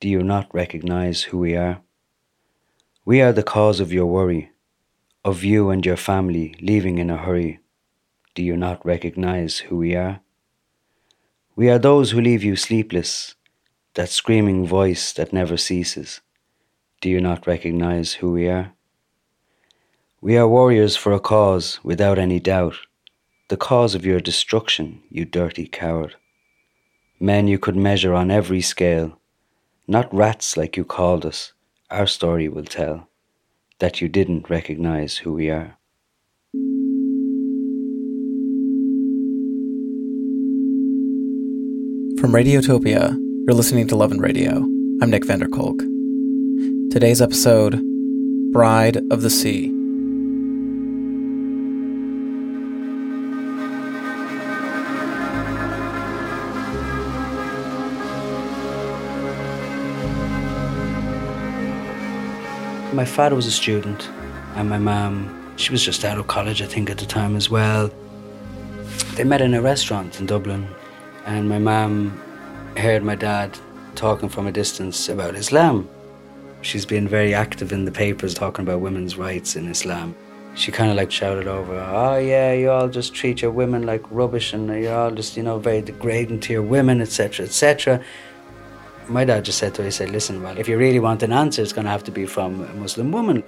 Do you not recognize who we are? We are the cause of your worry, of you and your family leaving in a hurry. Do you not recognize who we are? We are those who leave you sleepless, that screaming voice that never ceases. Do you not recognize who we are? We are warriors for a cause without any doubt, the cause of your destruction, you dirty coward. Men you could measure on every scale, not rats like you called us, our story will tell that you didn't recognize who we are. From Radiotopia, you're listening to Love and Radio. I'm Nick van der Kolk. Today's episode Bride of the Sea. My father was a student, and my mum, she was just out of college, I think, at the time as well. They met in a restaurant in Dublin, and my mum heard my dad talking from a distance about Islam. She's been very active in the papers talking about women's rights in Islam. She kind of like shouted over, Oh, yeah, you all just treat your women like rubbish and you're all just, you know, very degrading to your women, etc., etc my dad just said to her, he said, listen, well, if you really want an answer, it's going to have to be from a Muslim woman.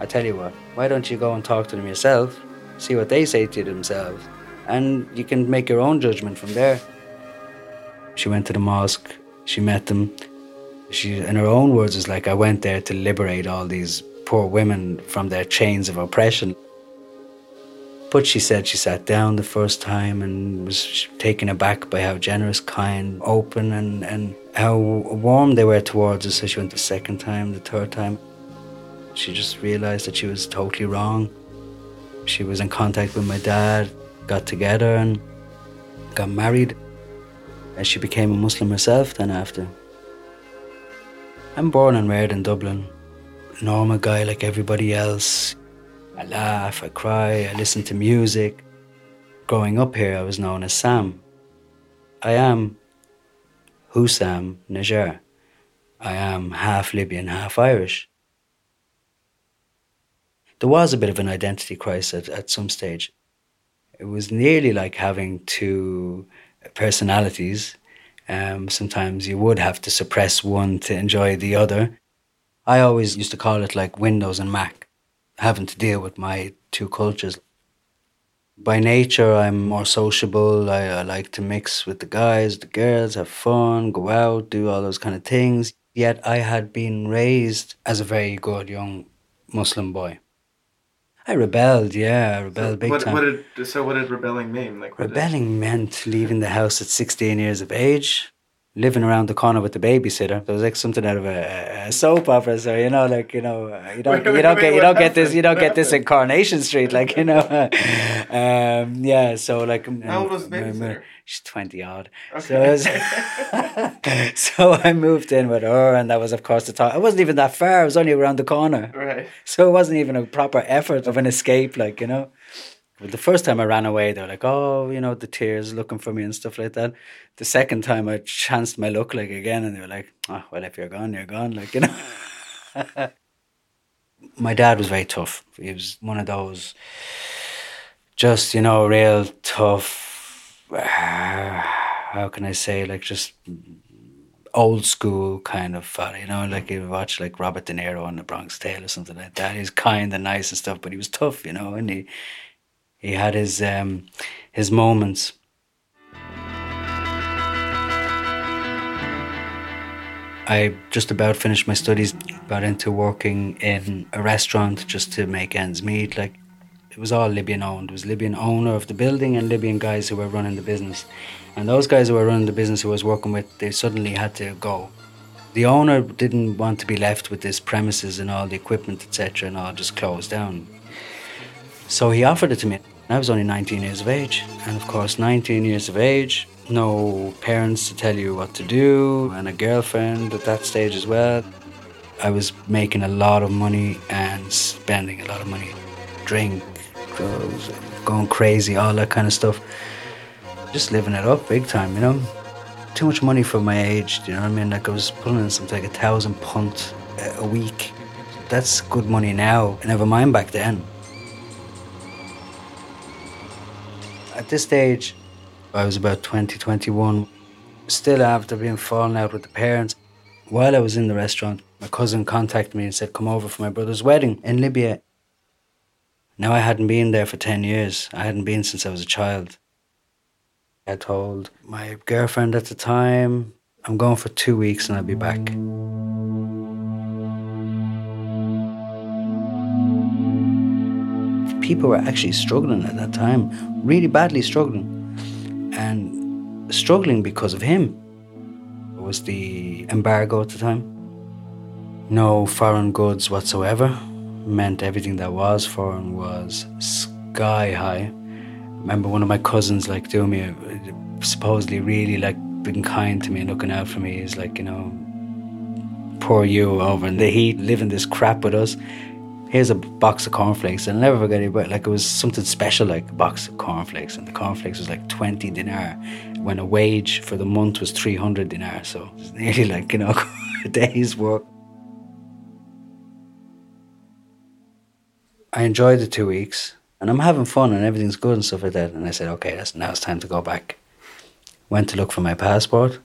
I tell you what, why don't you go and talk to them yourself, see what they say to themselves, and you can make your own judgment from there. She went to the mosque, she met them. She, in her own words, is like, I went there to liberate all these poor women from their chains of oppression. But she said she sat down the first time and was taken aback by how generous, kind, open, and, and how warm they were towards us. So she went the second time, the third time. She just realized that she was totally wrong. She was in contact with my dad, got together, and got married. And she became a Muslim herself then after. I'm born and reared in Dublin. Normal guy like everybody else. I laugh, I cry, I listen to music. Growing up here, I was known as Sam. I am Hussam Najjair. I am half Libyan, half Irish. There was a bit of an identity crisis at, at some stage. It was nearly like having two personalities. Um, sometimes you would have to suppress one to enjoy the other. I always used to call it like Windows and Mac having to deal with my two cultures. By nature, I'm more sociable. I, I like to mix with the guys, the girls, have fun, go out, do all those kind of things. Yet I had been raised as a very good young Muslim boy. I rebelled, yeah, I rebelled so big what, time. What did, so what did rebelling mean? Like rebelling meant leaving the house at 16 years of age, living around the corner with the babysitter. It was like something out of a, a soap opera. So you know, like you know, uh, you don't you don't get you don't get this you don't get this in? Coronation Street, like you know. um, yeah, so like um, How old was the my- my- babysitter? She's twenty odd. Okay. So, I was- so I moved in with her, and that was of course the time. I wasn't even that far. I was only around the corner. right. So it wasn't even a proper effort of an escape, like, you know. The first time I ran away, they were like, oh, you know, the tears looking for me and stuff like that. The second time I chanced my luck, like, again, and they were like, oh, well, if you're gone, you're gone, like, you know. my dad was very tough. He was one of those, just, you know, real tough, how can I say, like, just old school kind of fella, you know, like you watch like Robert De Niro on The Bronx Tale or something like that. He's kind and nice and stuff, but he was tough, you know, and he he had his um his moments. I just about finished my studies, got into working in a restaurant just to make ends meet. Like it was all Libyan owned. It was Libyan owner of the building and Libyan guys who were running the business. And those guys who were running the business who I was working with, they suddenly had to go. The owner didn't want to be left with this premises and all the equipment, etc., and all just closed down. So he offered it to me. I was only 19 years of age. And of course, 19 years of age, no parents to tell you what to do, and a girlfriend at that stage as well. I was making a lot of money and spending a lot of money. Drink, drugs, going crazy, all that kind of stuff. Just living it up big time, you know. too much money for my age. You know what I mean? Like I was pulling in something like a thousand punt a week. That's good money now. Never mind back then. At this stage, I was about 20, 21. Still after being fallen out with the parents. While I was in the restaurant, my cousin contacted me and said, Come over for my brother's wedding in Libya. Now I hadn't been there for 10 years. I hadn't been since I was a child. I told my girlfriend at the time, I'm going for two weeks and I'll be back. People were actually struggling at that time, really badly struggling. And struggling because of him. It was the embargo at the time. No foreign goods whatsoever. Meant everything that was foreign was sky high remember one of my cousins like doing me supposedly really like being kind to me and looking out for me. He's like, you know, poor you over in the heat, living this crap with us. Here's a box of cornflakes. I'll never forget it, but like it was something special, like a box of cornflakes. And the cornflakes was like 20 dinar when a wage for the month was 300 dinar. So it's nearly like, you know, a day's work. I enjoyed the two weeks and I'm having fun and everything's good and stuff like that. And I said, okay, that's, now it's time to go back. Went to look for my passport,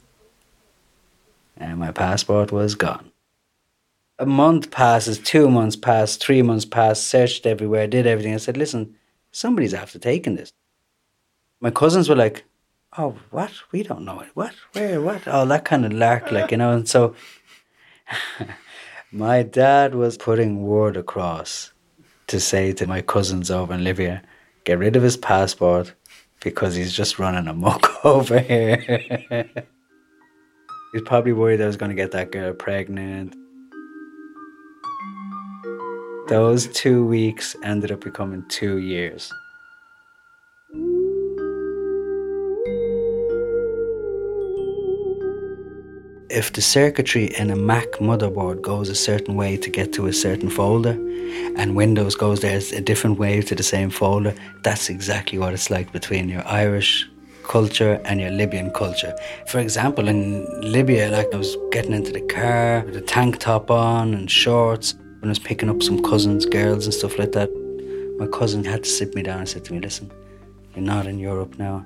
and my passport was gone. A month passes, two months pass, three months pass, searched everywhere, did everything. I said, listen, somebody's after taking this. My cousins were like, oh, what? We don't know it. What? Where? What? All that kind of lark, like, you know. And so my dad was putting word across to say to my cousins over in Libya, get rid of his passport because he's just running amok over here. he's probably worried I was going to get that girl pregnant. Those two weeks ended up becoming two years. if the circuitry in a Mac motherboard goes a certain way to get to a certain folder, and Windows goes there a different way to the same folder, that's exactly what it's like between your Irish culture and your Libyan culture. For example, in Libya, like I was getting into the car with a tank top on and shorts, when I was picking up some cousins, girls, and stuff like that. My cousin had to sit me down and said to me, Listen, you're not in Europe now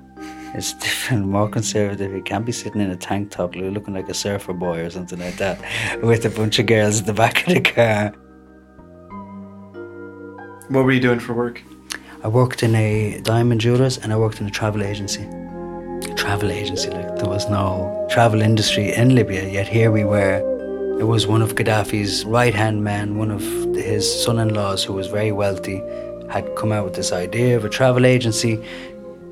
it's different, more conservative. You can't be sitting in a tank top looking like a surfer boy or something like that with a bunch of girls at the back of the car. What were you doing for work? I worked in a diamond jewelers and I worked in a travel agency. A travel agency, like there was no travel industry in Libya, yet here we were. It was one of Gaddafi's right hand men, one of his son in laws who was very wealthy, had come out with this idea of a travel agency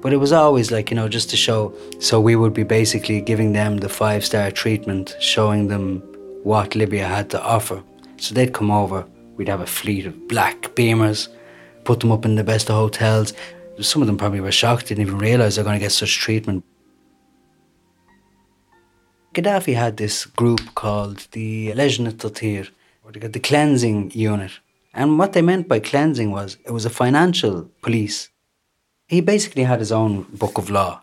but it was always like, you know, just to show. So we would be basically giving them the five star treatment, showing them what Libya had to offer. So they'd come over, we'd have a fleet of black beamers, put them up in the best of hotels. Some of them probably were shocked, didn't even realize they're going to get such treatment. Gaddafi had this group called the Lejnat Tatir, or the cleansing unit. And what they meant by cleansing was it was a financial police he basically had his own book of law.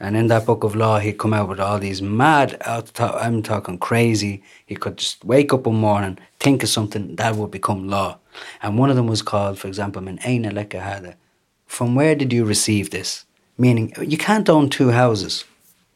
And in that book of law, he'd come out with all these mad, I'm talking crazy. He could just wake up one morning, think of something that would become law. And one of them was called, for example, Min Aina Leka Hada. From where did you receive this? Meaning, you can't own two houses.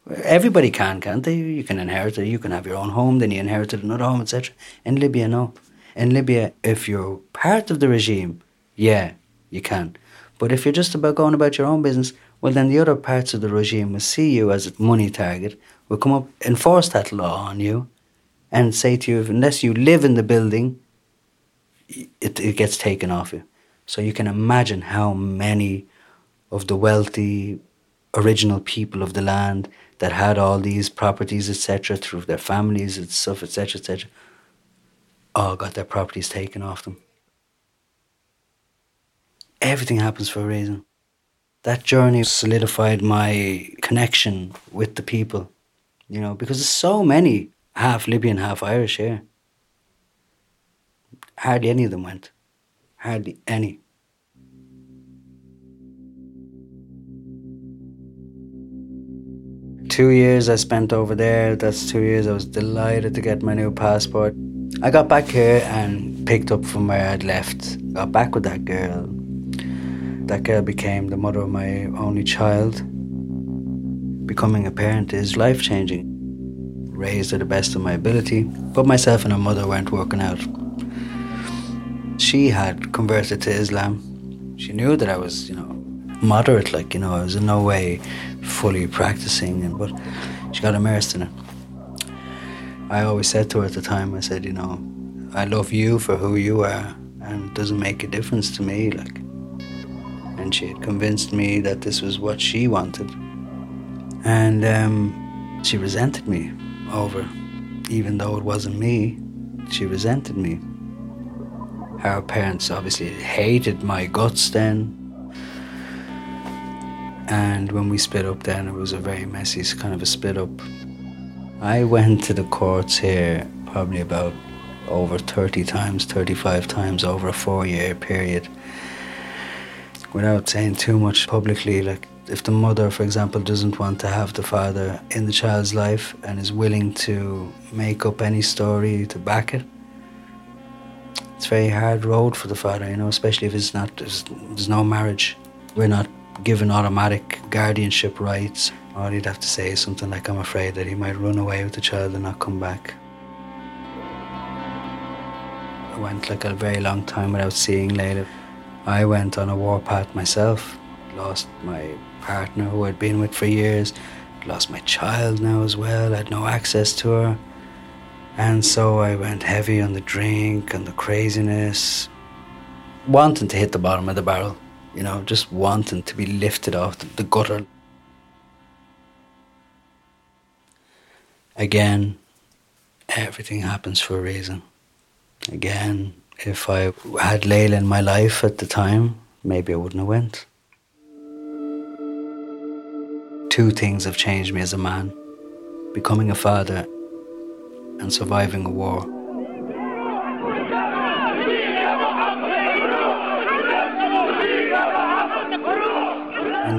Everybody can, can't they? You can inherit it. You can have your own home, then you inherited another home, etc. In Libya, no. In Libya, if you're part of the regime, yeah, you can. But if you're just about going about your own business, well, then the other parts of the regime will see you as a money target, will come up, enforce that law on you, and say to you, unless you live in the building, it, it gets taken off you. So you can imagine how many of the wealthy, original people of the land that had all these properties, etc., through their families and stuff, etc., etc., all got their properties taken off them everything happens for a reason. That journey solidified my connection with the people, you know, because there's so many half Libyan, half Irish here. Hardly any of them went. Hardly any. Two years I spent over there. That's two years. I was delighted to get my new passport. I got back here and picked up from where I'd left. Got back with that girl. That girl became the mother of my only child. Becoming a parent is life changing. Raised to the best of my ability, but myself and her mother weren't working out. She had converted to Islam. She knew that I was, you know, moderate, like, you know, I was in no way fully practicing, and but she got immersed in it. I always said to her at the time, I said, you know, I love you for who you are, and it doesn't make a difference to me, like. And she had convinced me that this was what she wanted. And um, she resented me over, even though it wasn't me, she resented me. Her parents obviously hated my guts then. And when we split up, then it was a very messy kind of a split up. I went to the courts here probably about over 30 times, 35 times over a four year period. Without saying too much publicly, like if the mother, for example, doesn't want to have the father in the child's life and is willing to make up any story to back it, it's a very hard road for the father, you know, especially if it's not, there's, there's no marriage. We're not given automatic guardianship rights. All he'd have to say is something like, I'm afraid that he might run away with the child and not come back. I went like a very long time without seeing Layla. I went on a warpath myself. Lost my partner who I'd been with for years. Lost my child now as well. I had no access to her. And so I went heavy on the drink and the craziness, wanting to hit the bottom of the barrel, you know, just wanting to be lifted off the, the gutter. Again, everything happens for a reason. Again, if I had Layla in my life at the time, maybe I wouldn't have went. Two things have changed me as a man becoming a father and surviving a war.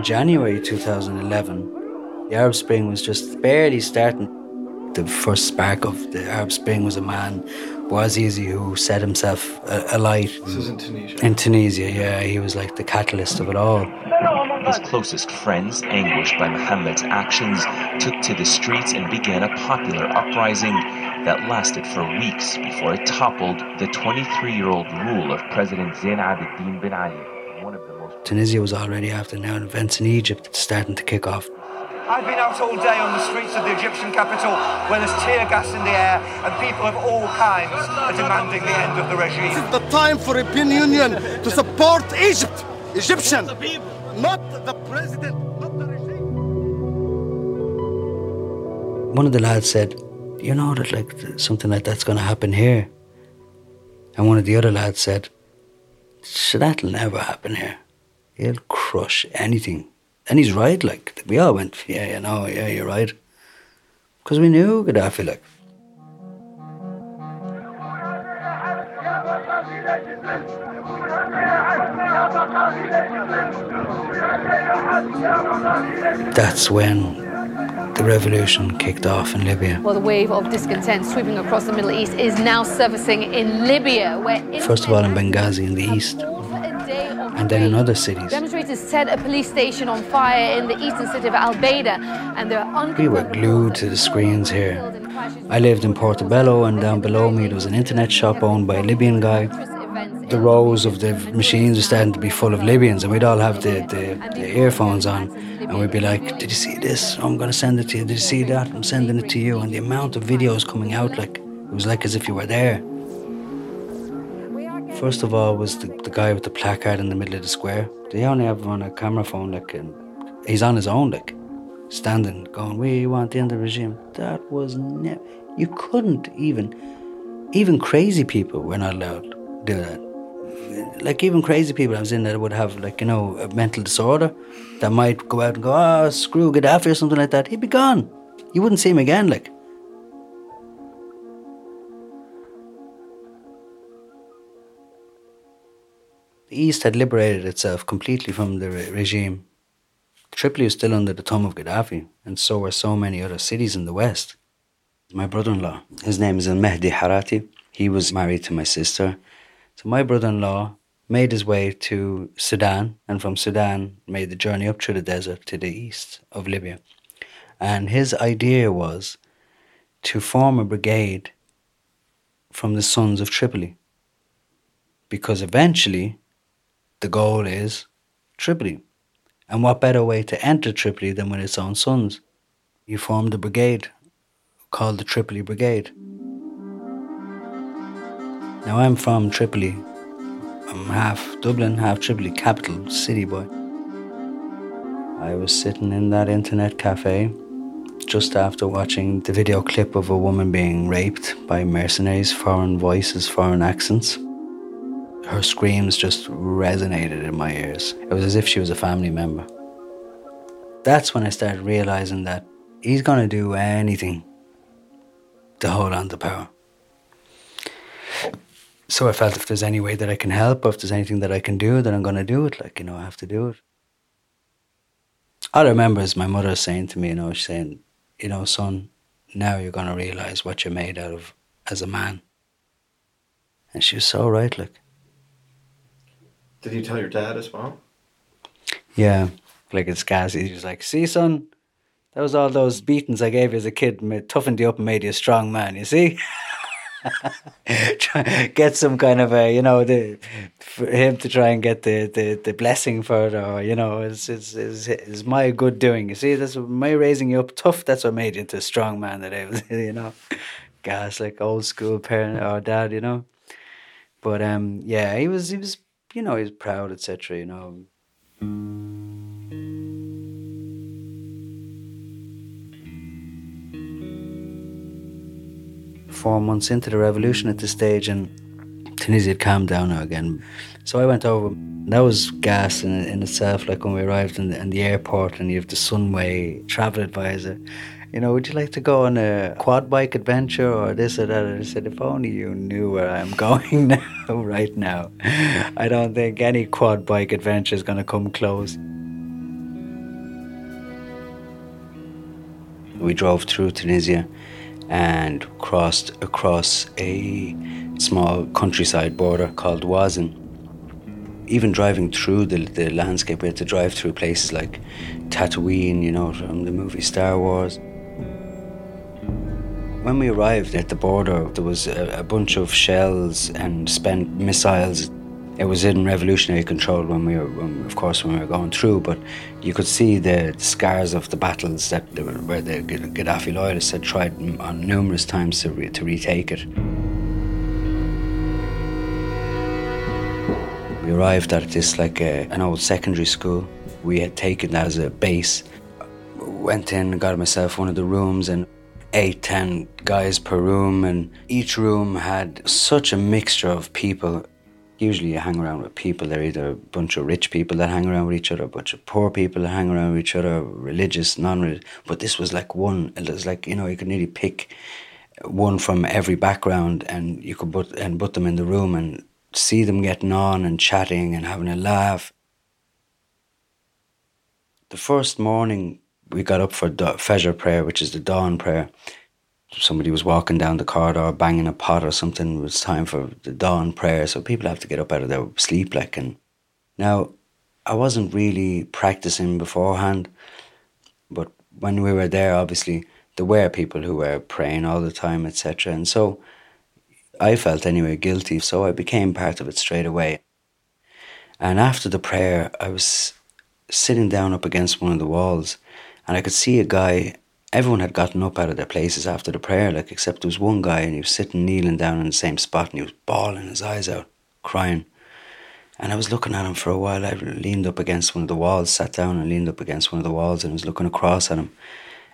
January 2011, the Arab Spring was just barely starting. The first spark of the Arab Spring was a man, Bouazizi, who set himself alight. This was in Tunisia. In Tunisia, yeah, he was like the catalyst of it all. His closest friends, anguished by Mohammed's actions, took to the streets and began a popular uprising that lasted for weeks before it toppled the 23 year old rule of President Zain Abidine bin Ali. Tunisia was already after now and events in Egypt starting to kick off. I've been out all day on the streets of the Egyptian capital where there's tear gas in the air and people of all kinds are demanding the end of the regime. This is the time for the European Union to support Egypt, Egyptian, not the president, not the regime. One of the lads said, "You know that like something like that's going to happen here," and one of the other lads said, "So that'll never happen here. He'll crush anything." And he's right. Like we all went, "Yeah, you know, yeah, you're right," because we knew Gaddafi. Like that's when the revolution kicked off in Libya. Well, the wave of discontent sweeping across the Middle East is now surfacing in Libya, where First of all, in Benghazi in the east, and then in other cities. Demonstrators set a police station on fire in the eastern city of Al Baida, and there are We were glued to the screens here. I lived in Portobello, and down below me there was an internet shop owned by a Libyan guy. The rows of the machines were starting to be full of Libyans, and we'd all have the, the, the earphones on, and we'd be like, "Did you see this? I'm gonna send it to you. Did you see that? I'm sending it to you." And the amount of videos coming out, like it was like as if you were there. First of all, was the, the guy with the placard in the middle of the square. They only have him on a camera phone, like, and he's on his own, like, standing, going, "We want the end of the regime." That was never, you couldn't even, even crazy people were not allowed to do that. Like even crazy people I was in that would have like you know a mental disorder, that might go out and go, "Ah, screw Gaddafi" or something like that. He'd be gone. You wouldn't see him again, like. East had liberated itself completely from the re- regime. Tripoli was still under the thumb of Gaddafi, and so were so many other cities in the west. My brother in law, his name is Al Mehdi Harati. He was married to my sister. So my brother in law made his way to Sudan, and from Sudan made the journey up through the desert to the east of Libya. And his idea was to form a brigade from the sons of Tripoli. Because eventually, the goal is Tripoli. And what better way to enter Tripoli than with its own sons? You formed a brigade called the Tripoli Brigade. Now I'm from Tripoli. I'm half Dublin, half Tripoli, capital city boy. I was sitting in that internet cafe just after watching the video clip of a woman being raped by mercenaries, foreign voices, foreign accents. Her screams just resonated in my ears. It was as if she was a family member. That's when I started realizing that he's going to do anything to hold on to power. So I felt if there's any way that I can help, or if there's anything that I can do, then I'm going to do it. Like, you know, I have to do it. All I remember is my mother saying to me, you know, she's saying, you know, son, now you're going to realize what you're made out of as a man. And she was so right, like. Did you tell your dad as well? Yeah, like it's gassy. He was like, see, son, that was all those beatings I gave you as a kid, toughened you up and made you a strong man, you see? get some kind of a, you know, the, for him to try and get the, the, the blessing for it, or, you know, it's, it's, it's, it's my good doing. You see, that's my raising you up tough, that's what made you into a strong man that I was, you know? Gas, like old school parent or dad, you know? But um, yeah, he was, he was, you know, he's proud, etc. You know. Four months into the revolution at this stage, and Tunisia had calmed down now again. So I went over. That was gas in, in itself. Like when we arrived in the, in the airport, and you have the Sunway travel advisor you know, would you like to go on a quad bike adventure or this or that? And I said, if only you knew where I'm going now, right now. I don't think any quad bike adventure is going to come close. We drove through Tunisia and crossed across a small countryside border called Wazin. Even driving through the, the landscape, we had to drive through places like Tatooine, you know, from the movie Star Wars. When we arrived at the border, there was a, a bunch of shells and spent missiles. It was in revolutionary control when we were, when, of course, when we were going through. But you could see the scars of the battles that where the Gaddafi loyalists had tried on numerous times to, re, to retake it. We arrived at this like a, an old secondary school. We had taken that as a base. Went in, got myself one of the rooms, and eight, ten guys per room, and each room had such a mixture of people. Usually, you hang around with people. They're either a bunch of rich people that hang around with each other, a bunch of poor people that hang around with each other, religious, non-religious. But this was like one. It was like you know, you could nearly pick one from every background, and you could put and put them in the room and see them getting on and chatting and having a laugh. The first morning we got up for Fajr prayer, which is the dawn prayer. Somebody was walking down the corridor, banging a pot or something. It was time for the dawn prayer, so people have to get up out of their sleep, like. And now, I wasn't really practicing beforehand, but when we were there, obviously there were people who were praying all the time, etc. And so, I felt anyway guilty, so I became part of it straight away. And after the prayer, I was sitting down up against one of the walls and I could see a guy, everyone had gotten up out of their places after the prayer, like, except there was one guy and he was sitting, kneeling down in the same spot and he was bawling his eyes out, crying. And I was looking at him for a while. I leaned up against one of the walls, sat down and leaned up against one of the walls and was looking across at him.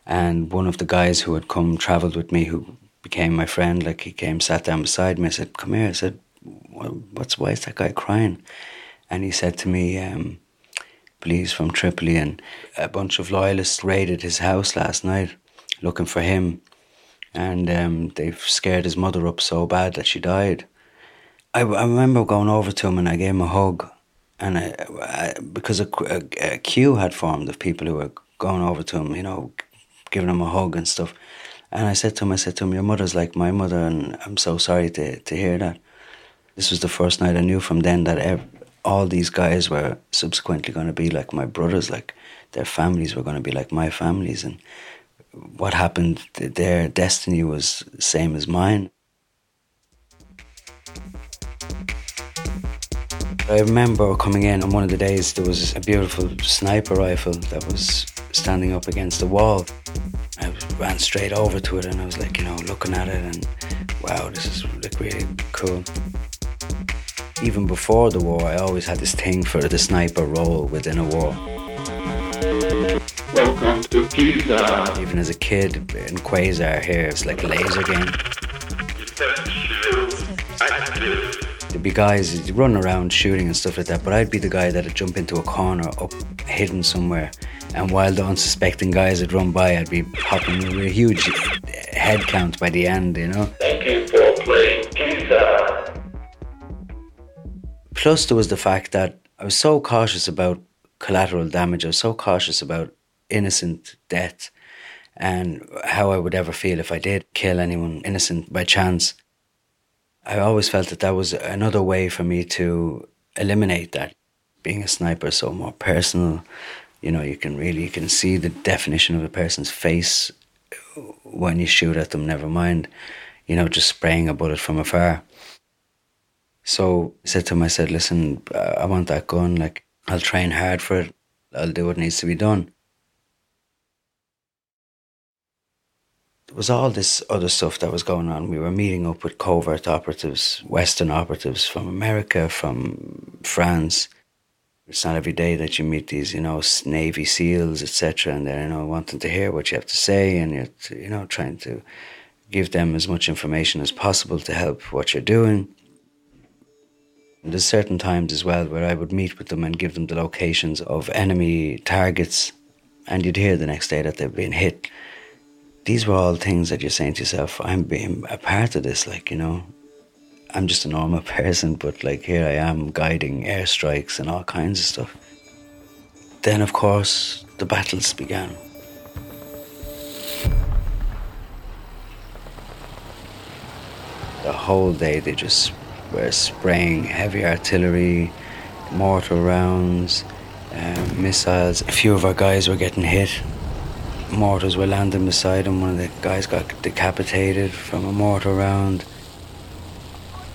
And one of the guys who had come, travelled with me, who became my friend, like he came, sat down beside me. I said, Come here. I said, What's, why is that guy crying? And he said to me, um, police from Tripoli, and a bunch of loyalists raided his house last night looking for him. And um, they've scared his mother up so bad that she died. I, I remember going over to him and I gave him a hug. and I, I, because a, a, a queue had formed of people who were going over to him, you know, giving him a hug and stuff. And I said to him, I said to him, your mother's like my mother, and I'm so sorry to, to hear that. This was the first night I knew from then that ev- all these guys were subsequently going to be like my brothers, like their families were going to be like my families. And what happened, their destiny was the same as mine. I remember coming in on one of the days, there was a beautiful sniper rifle that was standing up against the wall. I ran straight over to it and I was like, you know, looking at it and wow, this is like really cool. Even before the war, I always had this thing for the sniper role within a war. Welcome to Giza. Even as a kid in Quasar here, it's like a laser game. There'd be guys running around shooting and stuff like that, but I'd be the guy that'd jump into a corner up hidden somewhere. And while the unsuspecting guys would run by, I'd be popping a huge head count by the end, you know. Plus, there was the fact that I was so cautious about collateral damage. I was so cautious about innocent death and how I would ever feel if I did kill anyone innocent by chance. I always felt that that was another way for me to eliminate that. Being a sniper is so more personal. You know, you can really you can see the definition of a person's face when you shoot at them. Never mind, you know, just spraying a bullet from afar. So I said to him, I said, "Listen, uh, I want that gun. Like, I'll train hard for it. I'll do what needs to be done." there was all this other stuff that was going on. We were meeting up with covert operatives, Western operatives from America, from France. It's not every day that you meet these, you know, Navy SEALs, etc., and they're, you know, wanting to hear what you have to say, and you're, you know, trying to give them as much information as possible to help what you're doing. And there's certain times as well where I would meet with them and give them the locations of enemy targets, and you'd hear the next day that they've been hit these were all things that you're saying to yourself, I'm being a part of this, like, you know. I'm just a normal person, but like here I am guiding airstrikes and all kinds of stuff. Then, of course, the battles began. The whole day they just were spraying heavy artillery, mortar rounds, um, missiles. A few of our guys were getting hit mortars were landing beside him. One of the guys got decapitated from a mortar round.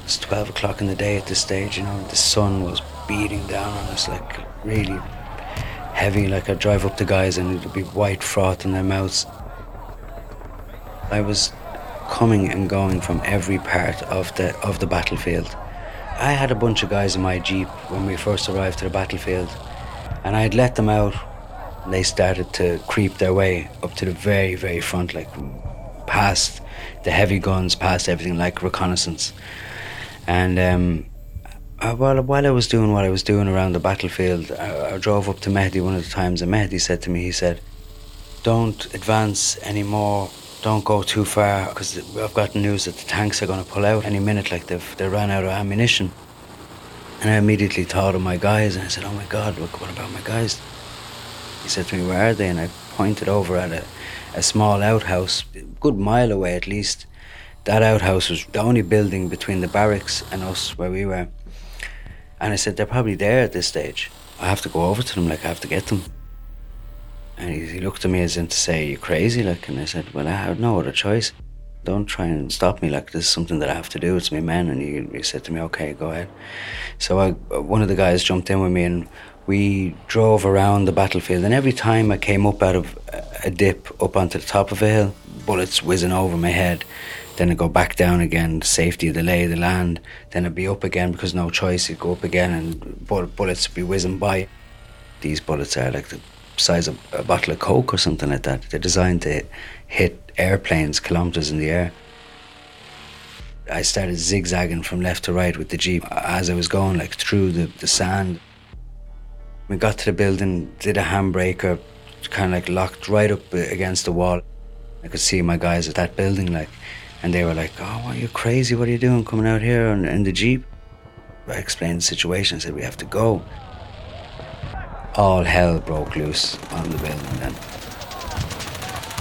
It's 12 o'clock in the day at this stage, you know. The sun was beating down on us like really heavy. Like I'd drive up to guys and it'd be white froth in their mouths. I was coming and going from every part of the of the battlefield. I had a bunch of guys in my jeep when we first arrived to the battlefield, and I'd let them out they started to creep their way up to the very, very front, like past the heavy guns, past everything, like reconnaissance. And um, uh, while, while I was doing what I was doing around the battlefield, I, I drove up to Mehdi one of the times, and Mehdi said to me, he said, Don't advance anymore. Don't go too far because I've got news that the tanks are going to pull out any minute, like they've they ran out of ammunition. And I immediately thought of my guys, and I said, "Oh my God, what about my guys?" He said to me, Where are they? And I pointed over at a, a small outhouse, a good mile away at least. That outhouse was the only building between the barracks and us where we were. And I said, They're probably there at this stage. I have to go over to them, like, I have to get them. And he, he looked at me as in to say, Are you crazy? Like, and I said, Well, I have no other choice. Don't try and stop me. Like, this is something that I have to do. It's my men. And he, he said to me, Okay, go ahead. So I, one of the guys jumped in with me and we drove around the battlefield, and every time I came up out of a dip up onto the top of a hill, bullets whizzing over my head. Then I'd go back down again, safety of the lay of the land. Then I'd be up again because no choice. You'd go up again and bullets would be whizzing by. These bullets are like the size of a bottle of Coke or something like that. They're designed to hit airplanes kilometres in the air. I started zigzagging from left to right with the Jeep as I was going, like through the, the sand. We got to the building, did a handbraker, kind of like locked right up against the wall. I could see my guys at that building, like, and they were like, "Oh, what, are you crazy? What are you doing coming out here in, in the jeep?" I explained the situation. I said, "We have to go." All hell broke loose on the building then.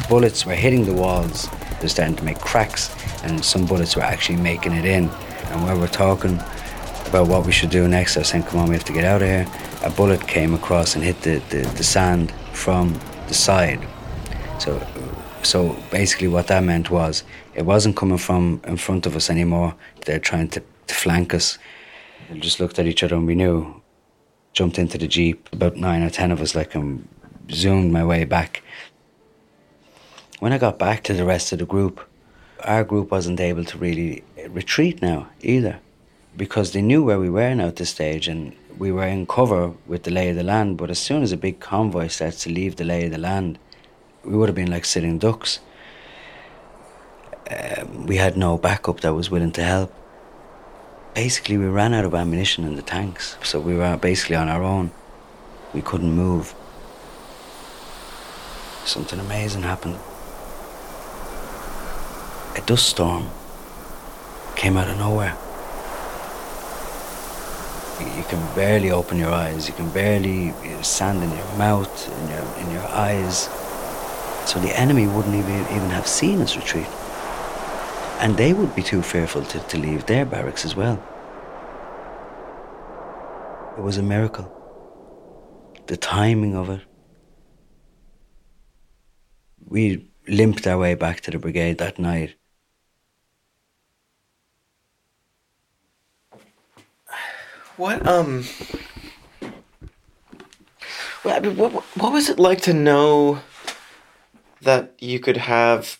Bullets were hitting the walls, they're starting to make cracks, and some bullets were actually making it in. And while we're talking about what we should do next, I was saying, come on, we have to get out of here. A bullet came across and hit the, the, the sand from the side. So, so basically, what that meant was it wasn't coming from in front of us anymore. They're trying to, to flank us. We just looked at each other and we knew. Jumped into the jeep, about nine or ten of us, like, and zoomed my way back. When I got back to the rest of the group, our group wasn't able to really retreat now either, because they knew where we were now at this stage, and we were in cover with the lay of the land. But as soon as a big convoy starts to leave the lay of the land, we would have been like sitting ducks. Um, we had no backup that was willing to help. Basically, we ran out of ammunition in the tanks, so we were basically on our own. We couldn't move. Something amazing happened. A dust storm came out of nowhere. You can barely open your eyes. You can barely sand in your mouth, in your in your eyes. So the enemy wouldn't even even have seen us retreat, and they would be too fearful to, to leave their barracks as well. It was a miracle. The timing of it. We limped our way back to the brigade that night. What um mean, what what was it like to know that you could have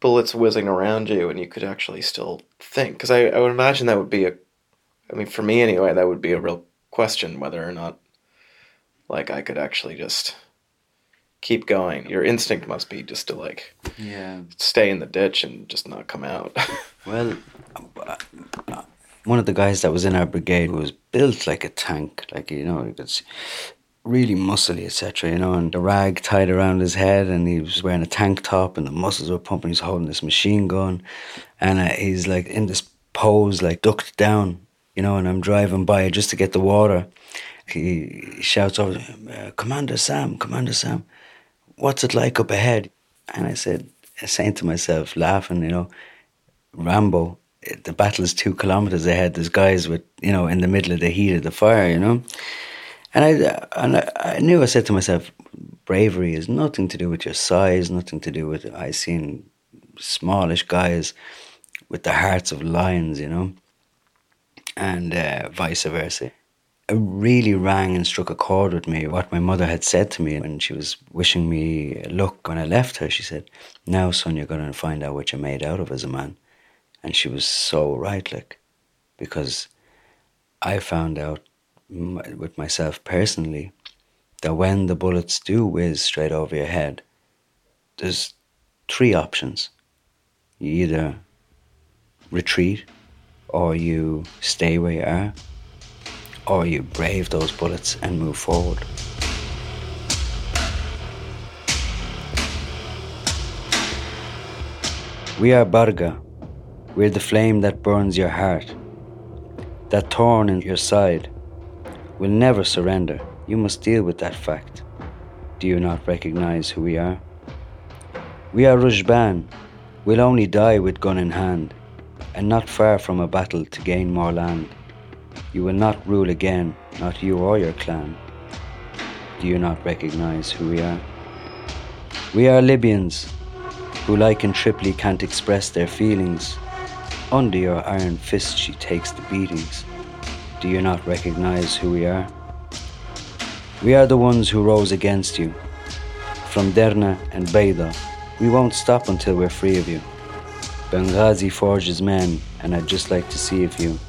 bullets whizzing around you and you could actually still think? Because I, I would imagine that would be a, I mean, for me anyway, that would be a real question whether or not, like, I could actually just keep going. Your instinct must be just to like, Yeah. stay in the ditch and just not come out. Well, one of the guys that was in our brigade was built like a tank, like you know, it's really muscly, etc. You know, and the rag tied around his head, and he was wearing a tank top, and the muscles were pumping. He's holding this machine gun, and uh, he's like in this pose, like ducked down, you know. And I'm driving by just to get the water. He, shouts over, uh, "Commander Sam, Commander Sam, what's it like up ahead?" And I said, saying to myself, laughing, you know, Rambo, the battle is two kilometers ahead. There's guys with, you know, in the middle of the heat of the fire, you know. And I and I, I knew I said to myself, bravery is nothing to do with your size, nothing to do with I seen smallish guys with the hearts of lions, you know, and uh, vice versa. It really rang and struck a chord with me what my mother had said to me when she was wishing me luck when I left her. She said, Now, son, you're going to find out what you're made out of as a man. And she was so right, like, because I found out with myself personally that when the bullets do whiz straight over your head, there's three options. You either retreat, or you stay where you are, or you brave those bullets and move forward. We are Barga. We're the flame that burns your heart, that thorn in your side. We'll never surrender. You must deal with that fact. Do you not recognize who we are? We are Rujban. We'll only die with gun in hand, and not far from a battle to gain more land. You will not rule again, not you or your clan. Do you not recognize who we are? We are Libyans, who like in Tripoli can't express their feelings. Under your iron fist she takes the beatings. Do you not recognize who we are? We are the ones who rose against you. From Derna and Bayda, we won't stop until we're free of you. Benghazi forges men, and I'd just like to see if you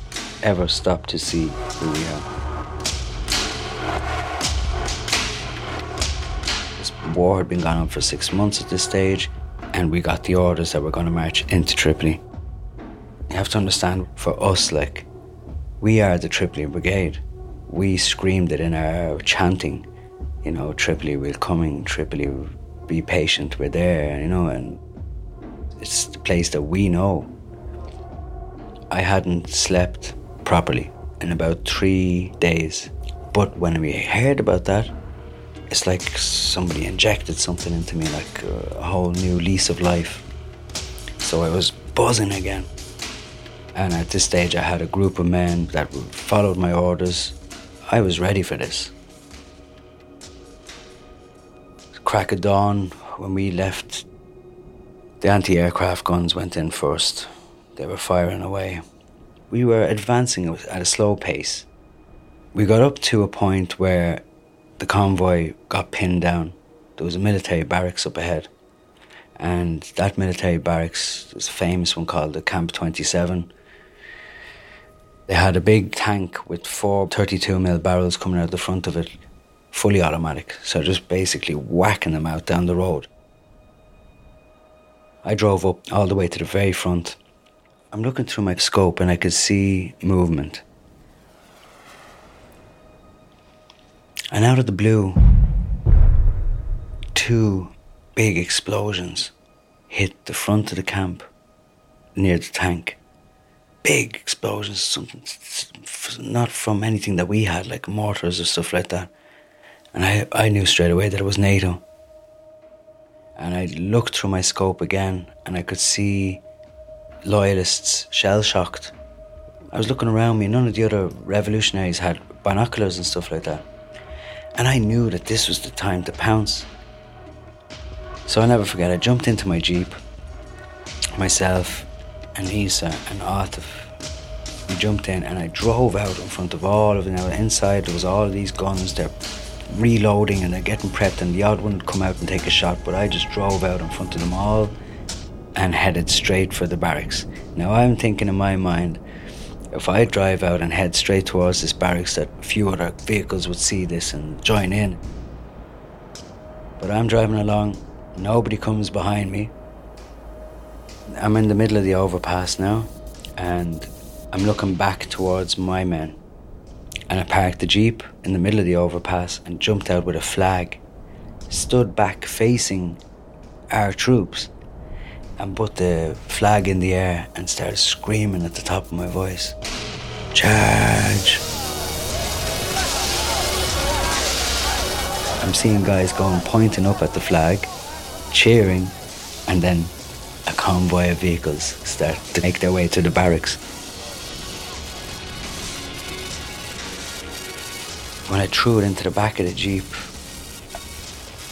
ever stop to see who we are. This war had been going on for six months at this stage, and we got the orders that we're going to march into Tripoli. You have to understand, for us, like, we are the Tripoli Brigade. We screamed it in our chanting, you know, Tripoli, we're coming, Tripoli, be patient, we're there, you know, and it's the place that we know. I hadn't slept properly in about three days. But when we heard about that, it's like somebody injected something into me, like uh, a whole new lease of life. So I was buzzing again. And at this stage, I had a group of men that followed my orders. I was ready for this. Crack of dawn, when we left, the anti aircraft guns went in first. They were firing away. We were advancing at a slow pace. We got up to a point where the convoy got pinned down. There was a military barracks up ahead. And that military barracks was a famous one called the Camp 27. They had a big tank with four 32 mil barrels coming out the front of it, fully automatic. So just basically whacking them out down the road. I drove up all the way to the very front. I'm looking through my scope and I could see movement. And out of the blue, two big explosions hit the front of the camp near the tank. Big explosions, something not from anything that we had, like mortars or stuff like that. And I, I knew straight away that it was NATO. And I looked through my scope again and I could see loyalists shell shocked. I was looking around me, none of the other revolutionaries had binoculars and stuff like that. And I knew that this was the time to pounce. So I'll never forget, I jumped into my Jeep, myself and Isa and Atif. We jumped in and I drove out in front of all of them. Now, inside there was all these guns, they're reloading and they're getting prepped, and the odd one would come out and take a shot. But I just drove out in front of them all and headed straight for the barracks. Now I'm thinking in my mind, if I drive out and head straight towards this barracks, that a few other vehicles would see this and join in. But I'm driving along, nobody comes behind me. I'm in the middle of the overpass now, and I'm looking back towards my men. And I parked the Jeep in the middle of the overpass and jumped out with a flag, stood back facing our troops and put the flag in the air and started screaming at the top of my voice Charge! I'm seeing guys going pointing up at the flag, cheering, and then a convoy of vehicles start to make their way to the barracks. When I threw it into the back of the Jeep,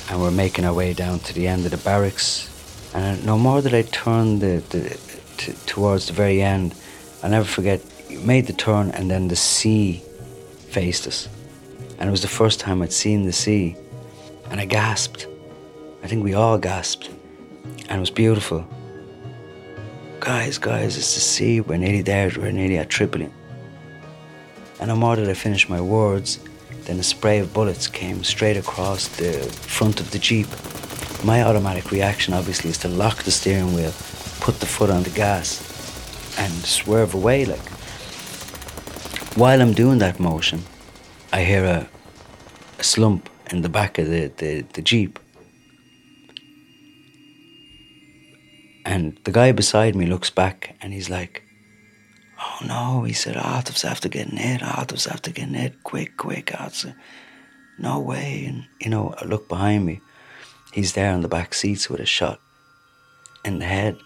and we're making our way down to the end of the barracks, and no more that I turned the, the t- towards the very end, I'll never forget, you made the turn and then the sea faced us. And it was the first time I'd seen the sea. And I gasped. I think we all gasped. And it was beautiful. Guys, guys, it's the sea. We're nearly there. We're nearly at Tripoli. And no more did I finish my words than a spray of bullets came straight across the front of the Jeep my automatic reaction, obviously, is to lock the steering wheel, put the foot on the gas, and swerve away. Like while I'm doing that motion, I hear a, a slump in the back of the, the, the jeep. And the guy beside me looks back and he's like, Oh no, he said, Atif's after getting hit, Atif's after getting hit, quick, quick, Atif. No way. And, you know, I look behind me He's there in the back seats with a shot in the head.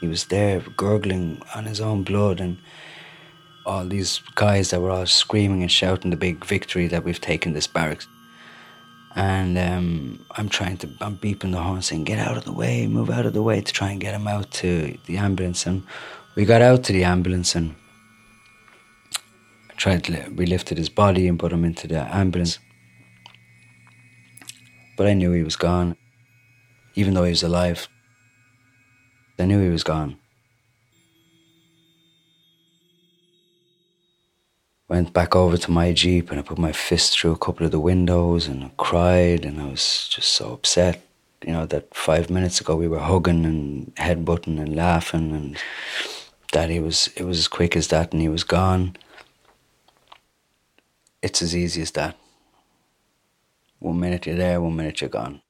He was there gurgling on his own blood, and all these guys that were all screaming and shouting the big victory that we've taken this barracks. And um, I'm trying to, I'm beeping the horn saying, get out of the way, move out of the way to try and get him out to the ambulance. And we got out to the ambulance and tried to, we lifted his body and put him into the ambulance but I knew he was gone. Even though he was alive, I knew he was gone. Went back over to my Jeep and I put my fist through a couple of the windows and I cried and I was just so upset. You know, that five minutes ago we were hugging and headbutting and laughing and that he was it was as quick as that and he was gone. It's as easy as that. One minute you're there, one minute you're gone.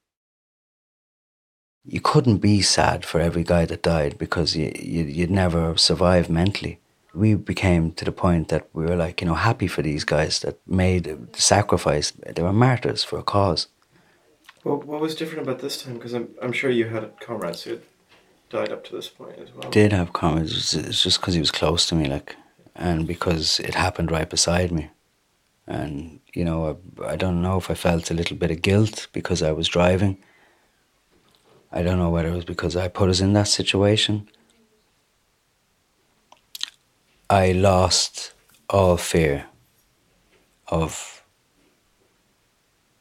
You couldn't be sad for every guy that died because you, you, you'd never survive mentally. We became to the point that we were like, you know, happy for these guys that made the sacrifice. They were martyrs for a cause. Well, what was different about this time? Because I'm, I'm sure you had comrades who had died up to this point as well. Did have comrades. It's just because he was close to me, like, and because it happened right beside me, and you know, I, I don't know if I felt a little bit of guilt because I was driving. I don't know whether it was because I put us in that situation. I lost all fear of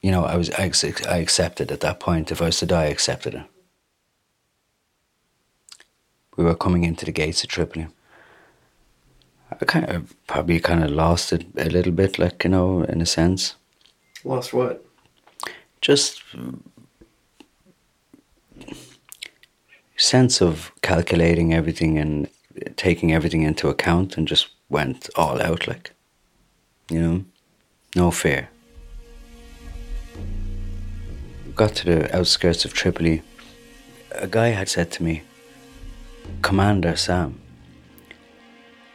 you know, I was I, I accepted at that point. If I was to die, I accepted it. We were coming into the gates of Tripoli. I kind of probably kind of lost it a little bit, like you know, in a sense. Lost what? Just sense of calculating everything and taking everything into account, and just went all out, like you know, no fear. got to the outskirts of Tripoli, a guy had said to me, Commander Sam,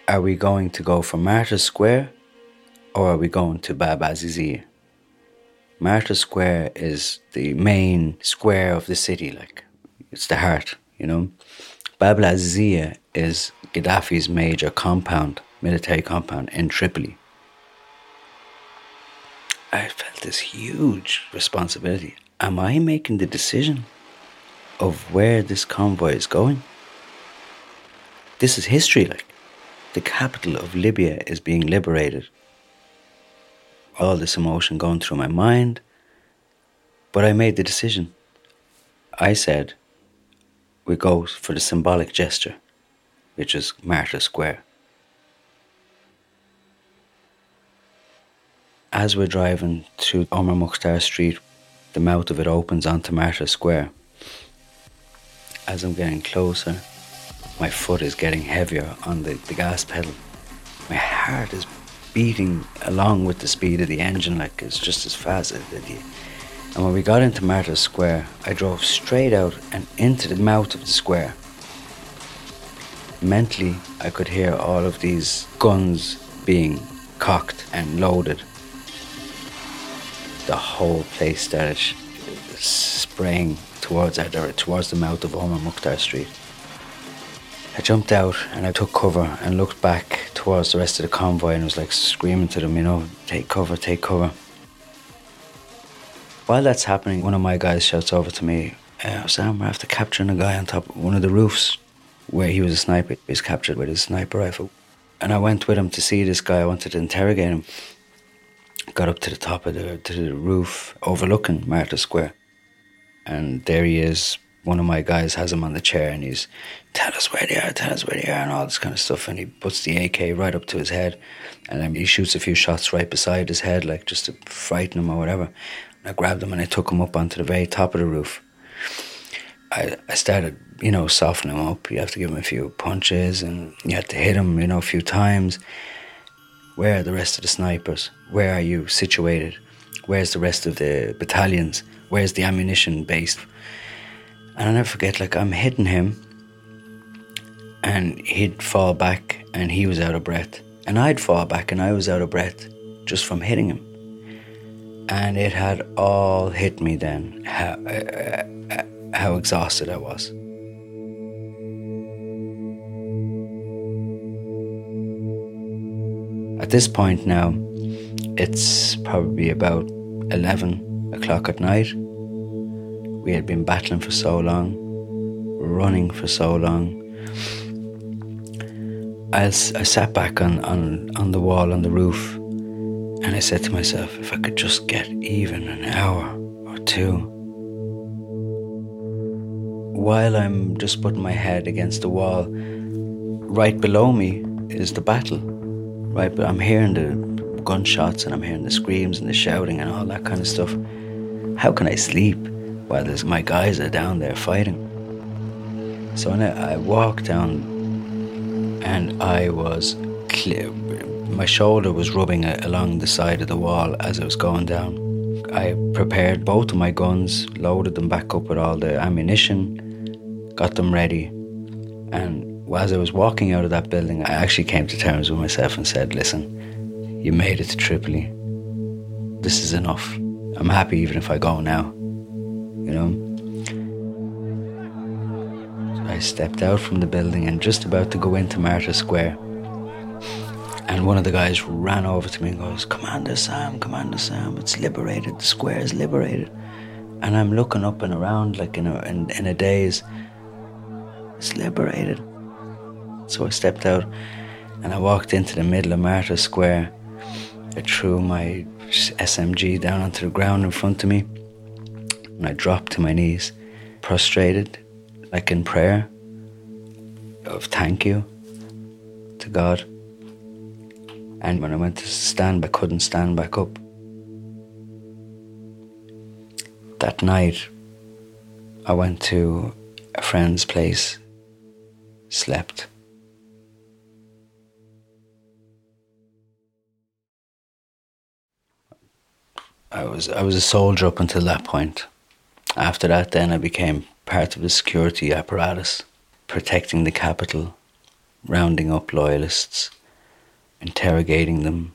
are we going to go for Martyrs Square or are we going to Bab Azizia? Martyrs Square is the main square of the city, like it's the heart, you know. Bab Azizia is Gaddafi's major compound, military compound in Tripoli. I felt this huge responsibility am I making the decision of where this convoy is going? This is history, like. The capital of Libya is being liberated. All this emotion going through my mind. But I made the decision. I said, we go for the symbolic gesture, which is Martyr Square. As we're driving through Omar Mukhtar Street, the mouth of it opens onto Martyr Square. As I'm getting closer, my foot is getting heavier on the, the gas pedal. My heart is beating along with the speed of the engine, like it's just as fast as it. And when we got into Martyr Square, I drove straight out and into the mouth of the square. Mentally, I could hear all of these guns being cocked and loaded the whole place started spraying towards uh, or towards the mouth of Omar Mukhtar Street. I jumped out and I took cover and looked back towards the rest of the convoy and was like screaming to them, you know, take cover, take cover. While that's happening, one of my guys shouts over to me, uh, Sam, we're after capturing a guy on top of one of the roofs where he was a sniper. He was captured with his sniper rifle. And I went with him to see this guy. I wanted to interrogate him got up to the top of the to the roof overlooking Martyr Square, and there he is. One of my guys has him on the chair, and he's tell us where they are, tell us where they are, and all this kind of stuff. And he puts the AK right up to his head, and then he shoots a few shots right beside his head, like just to frighten him or whatever. I grabbed him and I took him up onto the very top of the roof. I, I started, you know, softening him up. You have to give him a few punches and you have to hit him, you know, a few times. Where are the rest of the snipers? Where are you situated? Where's the rest of the battalions? Where's the ammunition based? And I'll never forget, like, I'm hitting him, and he'd fall back, and he was out of breath. And I'd fall back, and I was out of breath just from hitting him. And it had all hit me then how, uh, how exhausted I was. At this point now, it's probably about 11 o'clock at night. We had been battling for so long, running for so long. I, I sat back on, on, on the wall on the roof and I said to myself, if I could just get even an hour or two. While I'm just putting my head against the wall, right below me is the battle right? But I'm hearing the gunshots and I'm hearing the screams and the shouting and all that kind of stuff. How can I sleep while there's my guys are down there fighting? So I, I walked down and I was clear. My shoulder was rubbing along the side of the wall as I was going down. I prepared both of my guns, loaded them back up with all the ammunition, got them ready, and as I was walking out of that building, I actually came to terms with myself and said, listen, you made it to Tripoli. This is enough. I'm happy even if I go now. You know? I stepped out from the building and just about to go into Martyr Square. And one of the guys ran over to me and goes, Commander Sam, Commander Sam, it's liberated. The square is liberated. And I'm looking up and around like in a, in, in a daze. It's liberated. So I stepped out and I walked into the middle of Martyrs Square. I threw my SMG down onto the ground in front of me and I dropped to my knees, prostrated, like in prayer of thank you to God. And when I went to stand, I couldn't stand back up. That night, I went to a friend's place, slept. I was I was a soldier up until that point. After that, then I became part of the security apparatus, protecting the capital, rounding up loyalists, interrogating them,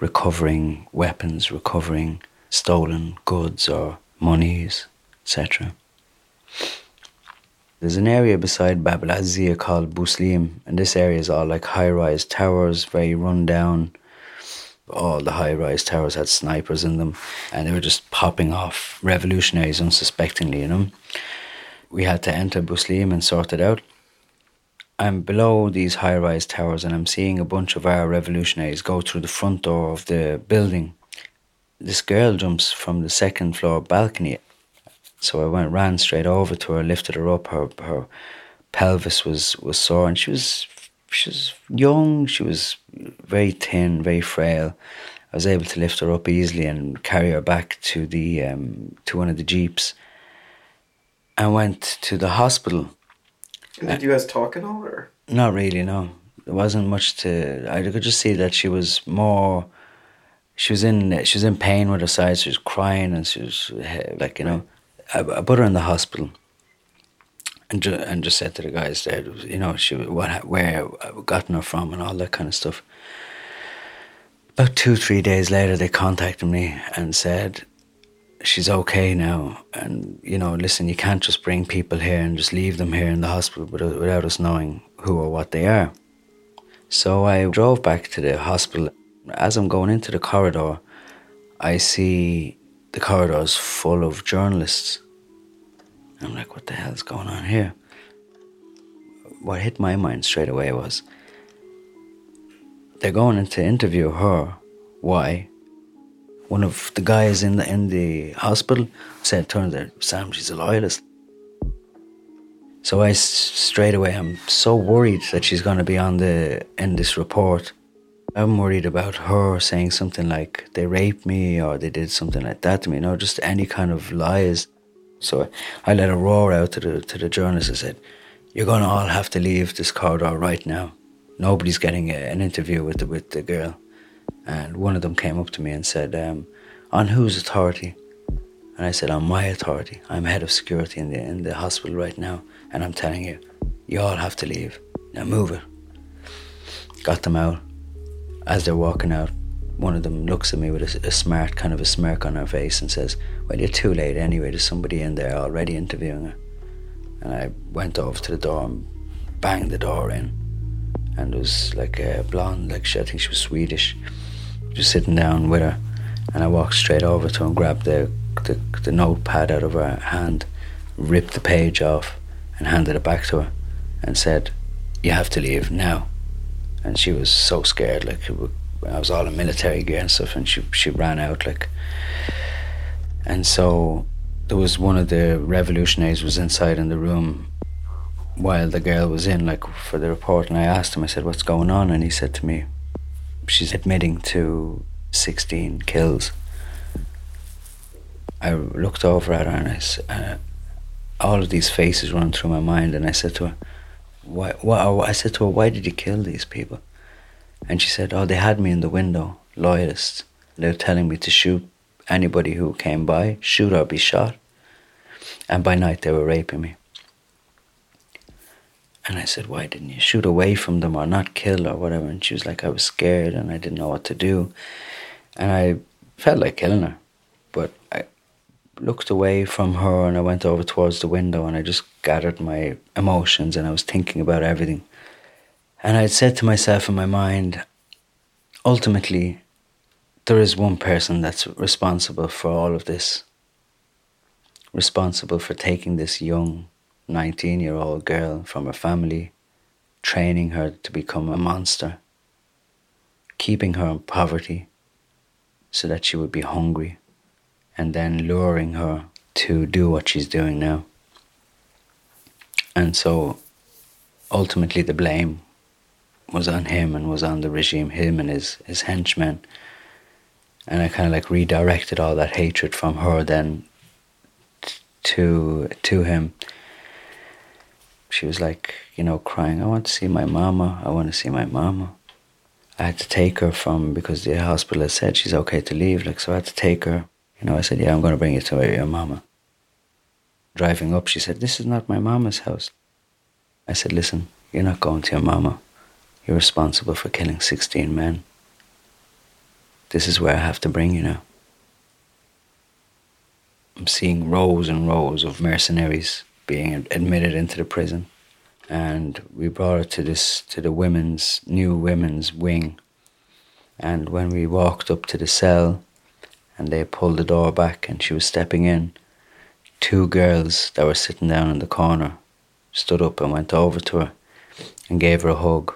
recovering weapons, recovering stolen goods or monies, etc. There's an area beside Bab al Azizia called Buslim, and this area is all like high rise towers, very run down. All the high rise towers had snipers in them, and they were just popping off revolutionaries unsuspectingly, you know. We had to enter Buslim and sort it out. I'm below these high rise towers, and I'm seeing a bunch of our revolutionaries go through the front door of the building. This girl jumps from the second floor balcony so I went, ran straight over to her, lifted her up. Her her pelvis was was sore, and she was she was young. She was very thin, very frail. I was able to lift her up easily and carry her back to the um, to one of the jeeps. I went to the hospital. Did you guys talk at all, or Not really, no. There wasn't much to. I could just see that she was more. She was in. She was in pain with her side. She was crying, and she was like you know. I, I put her in the hospital, and ju- and just said to the guys there, you know, she what where I gotten her from and all that kind of stuff. About two three days later, they contacted me and said she's okay now, and you know, listen, you can't just bring people here and just leave them here in the hospital without, without us knowing who or what they are. So I drove back to the hospital. As I'm going into the corridor, I see the corridors full of journalists. I'm like, what the hell's going on here? What hit my mind straight away was they're going in to interview her. Why? One of the guys in the in the hospital said, "Turn there, Sam. She's a loyalist." So I straight away, I'm so worried that she's going to be on the in this report. I'm worried about her saying something like they raped me or they did something like that to me. You know, just any kind of lies. So I let a roar out to the to the journalist. I said, "You're going to all have to leave this corridor right now. Nobody's getting a, an interview with the with the girl." And one of them came up to me and said, um, "On whose authority?" And I said, "On my authority. I'm head of security in the in the hospital right now, and I'm telling you, you all have to leave. Now move it." Got them out. As they're walking out, one of them looks at me with a, a smart kind of a smirk on her face and says, "Well, you're too late anyway. There's somebody in there already interviewing her." And I went over to the door and banged the door in, and it was like a blonde, like she, I think she was Swedish, just sitting down with her, and I walked straight over to her and grabbed the the, the notepad out of her hand, ripped the page off, and handed it back to her, and said, "You have to leave now." And she was so scared, like I was all in military gear and stuff, and she she ran out like. And so there was one of the revolutionaries was inside in the room while the girl was in, like for the report, and I asked him, I said, "What's going on?" And he said to me, "She's admitting to sixteen kills." I looked over at her and I s- uh, all of these faces running through my mind, and I said to her, "Why?" Why? I said to her, "Why did you kill these people?" And she said, "Oh, they had me in the window, loyalists. They were telling me to shoot anybody who came by, shoot or be shot. And by night they were raping me." And I said, Why didn't you shoot away from them or not kill or whatever? And she was like, I was scared and I didn't know what to do. And I felt like killing her. But I looked away from her and I went over towards the window and I just gathered my emotions and I was thinking about everything. And I had said to myself in my mind, ultimately, there is one person that's responsible for all of this, responsible for taking this young 19 year old girl from her family, training her to become a monster, keeping her in poverty so that she would be hungry, and then luring her to do what she's doing now. And so ultimately, the blame was on him and was on the regime, him and his, his henchmen. And I kind of like redirected all that hatred from her then t- to to him. She was like, you know, crying, I want to see my mama, I want to see my mama. I had to take her from because the hospital had said she's okay to leave, like so I had to take her. You know, I said, Yeah, I'm gonna bring you to your mama. Driving up, she said, This is not my mama's house. I said, Listen, you're not going to your mama. You're responsible for killing 16 men. This is where I have to bring you now. I'm seeing rows and rows of mercenaries being admitted into the prison. And we brought her to this to the women's new women's wing. And when we walked up to the cell and they pulled the door back and she was stepping in, two girls that were sitting down in the corner stood up and went over to her and gave her a hug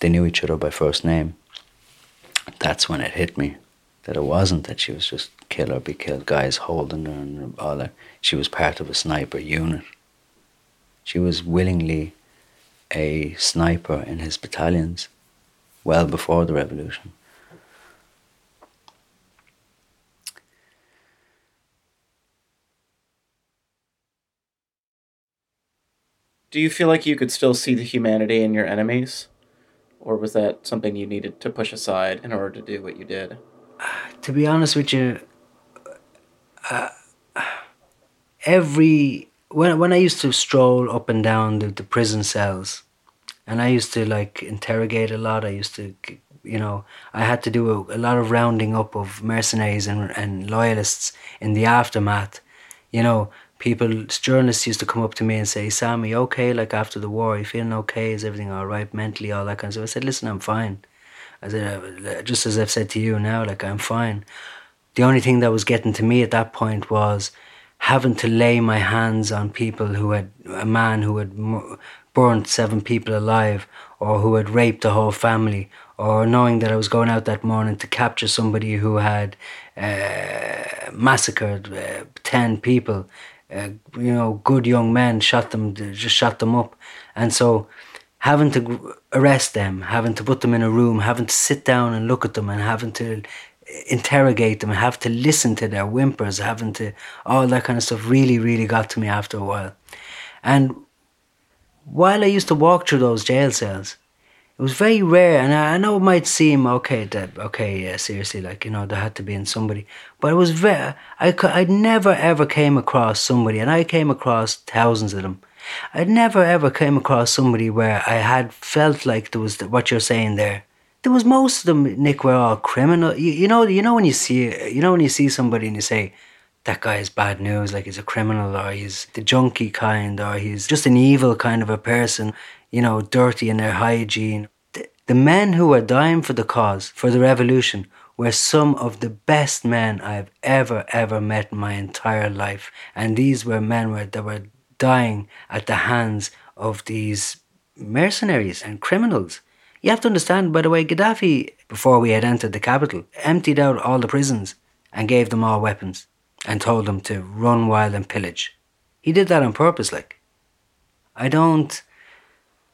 they knew each other by first name. That's when it hit me that it wasn't that she was just kill or be killed, guys holding her and all that. She was part of a sniper unit. She was willingly a sniper in his battalions well before the revolution. Do you feel like you could still see the humanity in your enemies? Or was that something you needed to push aside in order to do what you did? To be honest with you, uh, every when when I used to stroll up and down the, the prison cells, and I used to like interrogate a lot. I used to, you know, I had to do a, a lot of rounding up of mercenaries and and loyalists in the aftermath. You know, people, journalists used to come up to me and say, "Sammy, okay? Like after the war, you feeling okay? Is everything all right mentally? All that kind of stuff. I said, listen, I'm fine. I said, uh, just as I've said to you now, like I'm fine. The only thing that was getting to me at that point was having to lay my hands on people who had, a man who had burnt seven people alive or who had raped a whole family or knowing that I was going out that morning to capture somebody who had uh, massacred uh, 10 people uh, you know, good young men shot them, just shot them up. And so having to arrest them, having to put them in a room, having to sit down and look at them and having to interrogate them have to listen to their whimpers, having to, all that kind of stuff really, really got to me after a while. And while I used to walk through those jail cells, it was very rare, and I, know it might seem okay that okay, yeah, seriously, like you know, there had to be in somebody, but it was very. I I never ever came across somebody, and I came across thousands of them. I never ever came across somebody where I had felt like there was what you're saying there. There was most of them, Nick, were all criminal. You, you know, you know when you see, you know when you see somebody and you say, that guy is bad news, like he's a criminal or he's the junkie kind or he's just an evil kind of a person you know, dirty in their hygiene. The, the men who were dying for the cause, for the revolution, were some of the best men I've ever, ever met in my entire life. And these were men where, that were dying at the hands of these mercenaries and criminals. You have to understand, by the way, Gaddafi, before we had entered the capital, emptied out all the prisons and gave them all weapons and told them to run wild and pillage. He did that on purpose, like. I don't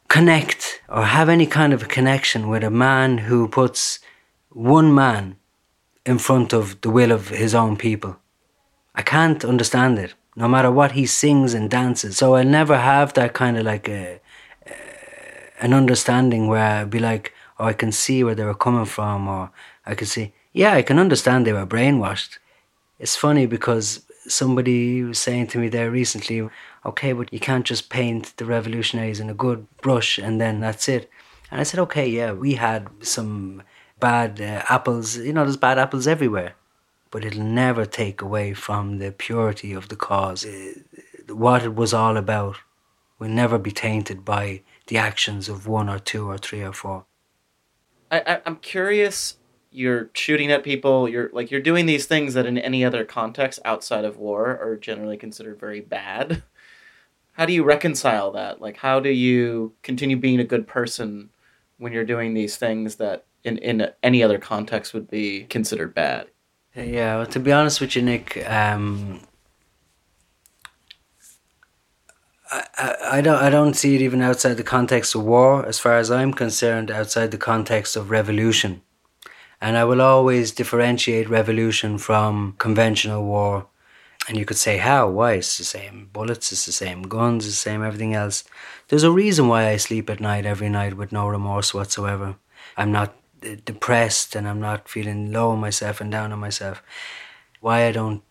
connect or have any kind of a connection with a man who puts one man in front of the will of his own people. I can't understand it, no matter what he sings and dances. So I'll never have that kind of like a, an understanding where I'd be like, oh, I can see where they were coming from, or I can see, yeah, I can understand they were brainwashed. It's funny because somebody was saying to me there recently, okay, but you can't just paint the revolutionaries in a good brush and then that's it. And I said, okay, yeah, we had some bad uh, apples. You know, there's bad apples everywhere, but it'll never take away from the purity of the cause. Uh, what it was all about will never be tainted by the actions of one or two or three or four. I, I I'm curious. You're shooting at people. You're like you're doing these things that in any other context outside of war are generally considered very bad. How do you reconcile that? Like, how do you continue being a good person when you're doing these things that in in any other context would be considered bad? Yeah, well, to be honest with you, Nick, um, I, I, don't I don't see it even outside the context of war, as far as I'm concerned, outside the context of revolution. And I will always differentiate revolution from conventional war. And you could say how? Why? It's the same bullets, it's the same guns, it's the same everything else. There's a reason why I sleep at night every night with no remorse whatsoever. I'm not uh, depressed and I'm not feeling low on myself and down on myself. Why I don't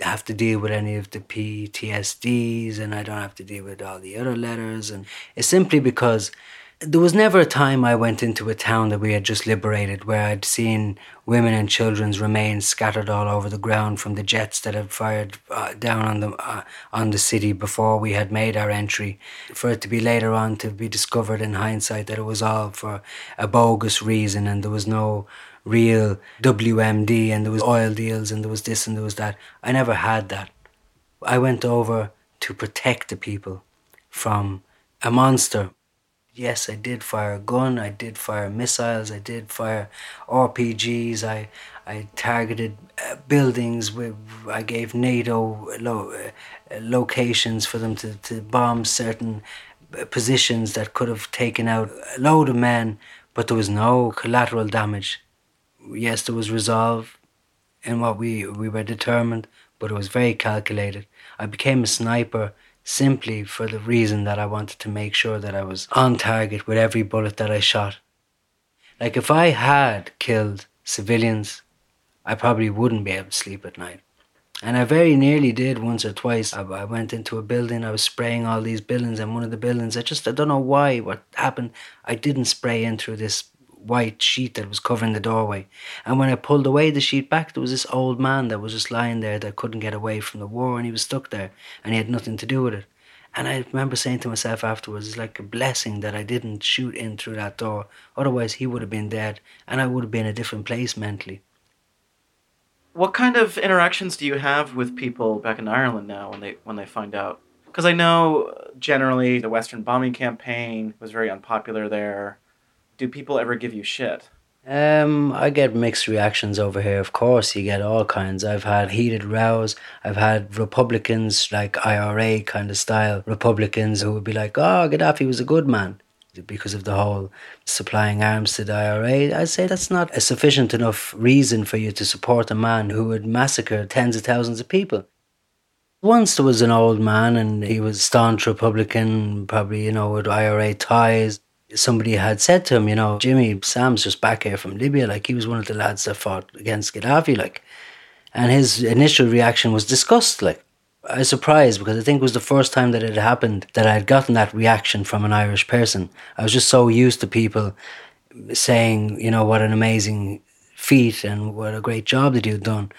have to deal with any of the PTSDs and I don't have to deal with all the other letters. And it's simply because there was never a time I went into a town that we had just liberated where I'd seen women and children's remains scattered all over the ground from the jets that had fired uh, down on the uh, on the city before we had made our entry. For it to be later on to be discovered in hindsight that it was all for a bogus reason and there was no real WMD and there was oil deals and there was this and there was that. I never had that. I went over to protect the people from a monster. Yes, I did fire a gun, I did fire missiles, I did fire RPGs, I, I targeted uh, buildings, with, I gave NATO lo- uh, locations for them to, to bomb certain uh, positions that could have taken out a load of men, but there was no collateral damage yes, there was resolve in what we we were determined, but it was very calculated. I became a sniper simply for the reason that I wanted to make sure that I was on target with every bullet that I shot. Like if I had killed civilians, I probably wouldn't be able to sleep at night. And I very nearly did once or twice. I, I went into a building, I was spraying all these buildings, and one of the buildings, I just, I don't know why, what happened. I didn't spray in through this white sheet that was covering the doorway. And when I pulled away the sheet back, there was this old man that was just lying there that couldn't get away from the war and he was stuck there and he had nothing to do with it. And I remember saying to myself afterwards, it's like a blessing that I didn't shoot in through that door. Otherwise, he would have been dead and I would have been in a different place mentally. What kind of interactions do you have with people back in Ireland now when they when they find out? Because I know generally the Western bombing campaign was very unpopular there do people ever give you shit? Um, I get mixed reactions over here. Of course, you get all kinds. I've had heated rows. I've had Republicans, like IRA kind of style Republicans, who would be like, "Oh, Gaddafi was a good man," because of the whole supplying arms to the IRA. I'd say that's not a sufficient enough reason for you to support a man who would massacre tens of thousands of people. Once there was an old man, and he was staunch Republican, probably you know with IRA ties somebody had said to him, you know, Jimmy, Sam's just back here from Libya. Like he was one of the lads that fought against Gaddafi. Like, and his initial reaction was disgust. Like, I was surprised because I think it was the first time that it had happened that I had gotten that reaction from an Irish person. I was just so used to people saying, you know, what an amazing feat and what a great job that you've done.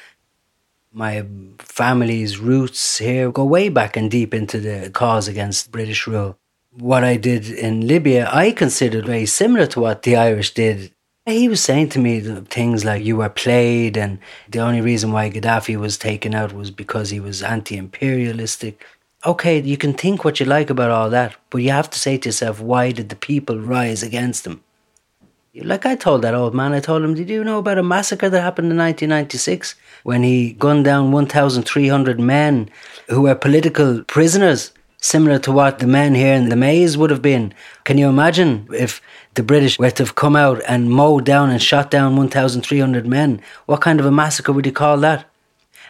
My family's roots here go way back and deep into the cause against British rule what I did in Libya, I considered very similar to what the Irish did. He was saying to me things like you were played, and the only reason why Gaddafi was taken out was because he was anti imperialistic. Okay, you can think what you like about all that, but you have to say to yourself, why did the people rise against him? Like I told that old man, I told him, Did you know about a massacre that happened in 1996 when he gunned down 1,300 men who were political prisoners? Similar to what the men here in the maze would have been. Can you imagine if the British were to have come out and mowed down and shot down 1,300 men? What kind of a massacre would you call that?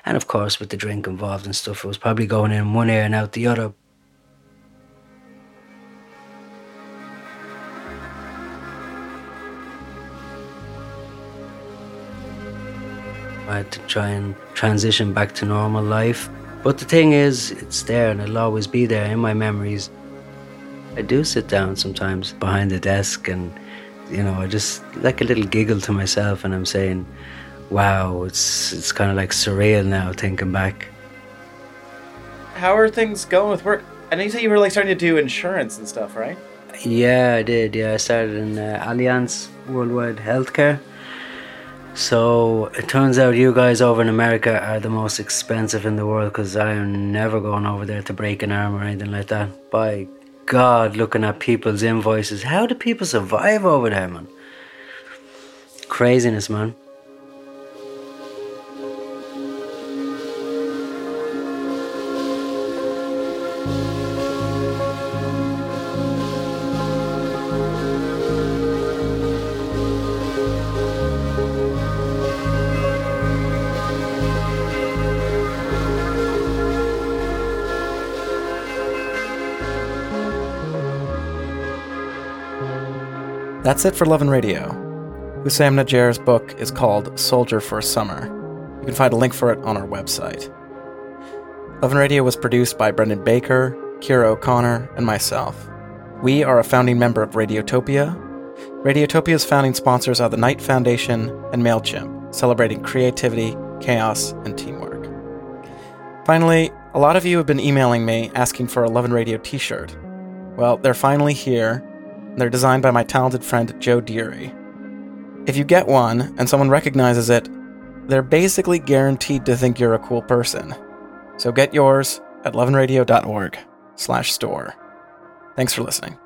And of course, with the drink involved and stuff, it was probably going in one ear and out the other. I had to try and transition back to normal life. But the thing is, it's there and it'll always be there in my memories. I do sit down sometimes behind the desk and, you know, I just like a little giggle to myself and I'm saying, wow, it's, it's kind of like surreal now thinking back. How are things going with work? I know you said you were like starting to do insurance and stuff, right? Yeah, I did. Yeah, I started in uh, Allianz Worldwide Healthcare. So it turns out you guys over in America are the most expensive in the world because I am never going over there to break an arm or anything like that. By God, looking at people's invoices, how do people survive over there, man? Craziness, man. That's it for Love and Radio. Husam Najjair's book is called Soldier for a Summer. You can find a link for it on our website. Love and Radio was produced by Brendan Baker, Kira O'Connor, and myself. We are a founding member of Radiotopia. Radiotopia's founding sponsors are the Knight Foundation and MailChimp, celebrating creativity, chaos, and teamwork. Finally, a lot of you have been emailing me asking for a Love and Radio t shirt. Well, they're finally here, they're designed by my talented friend Joe Deary. If you get one and someone recognizes it, they're basically guaranteed to think you're a cool person. So get yours at loveandradio.org slash store. Thanks for listening.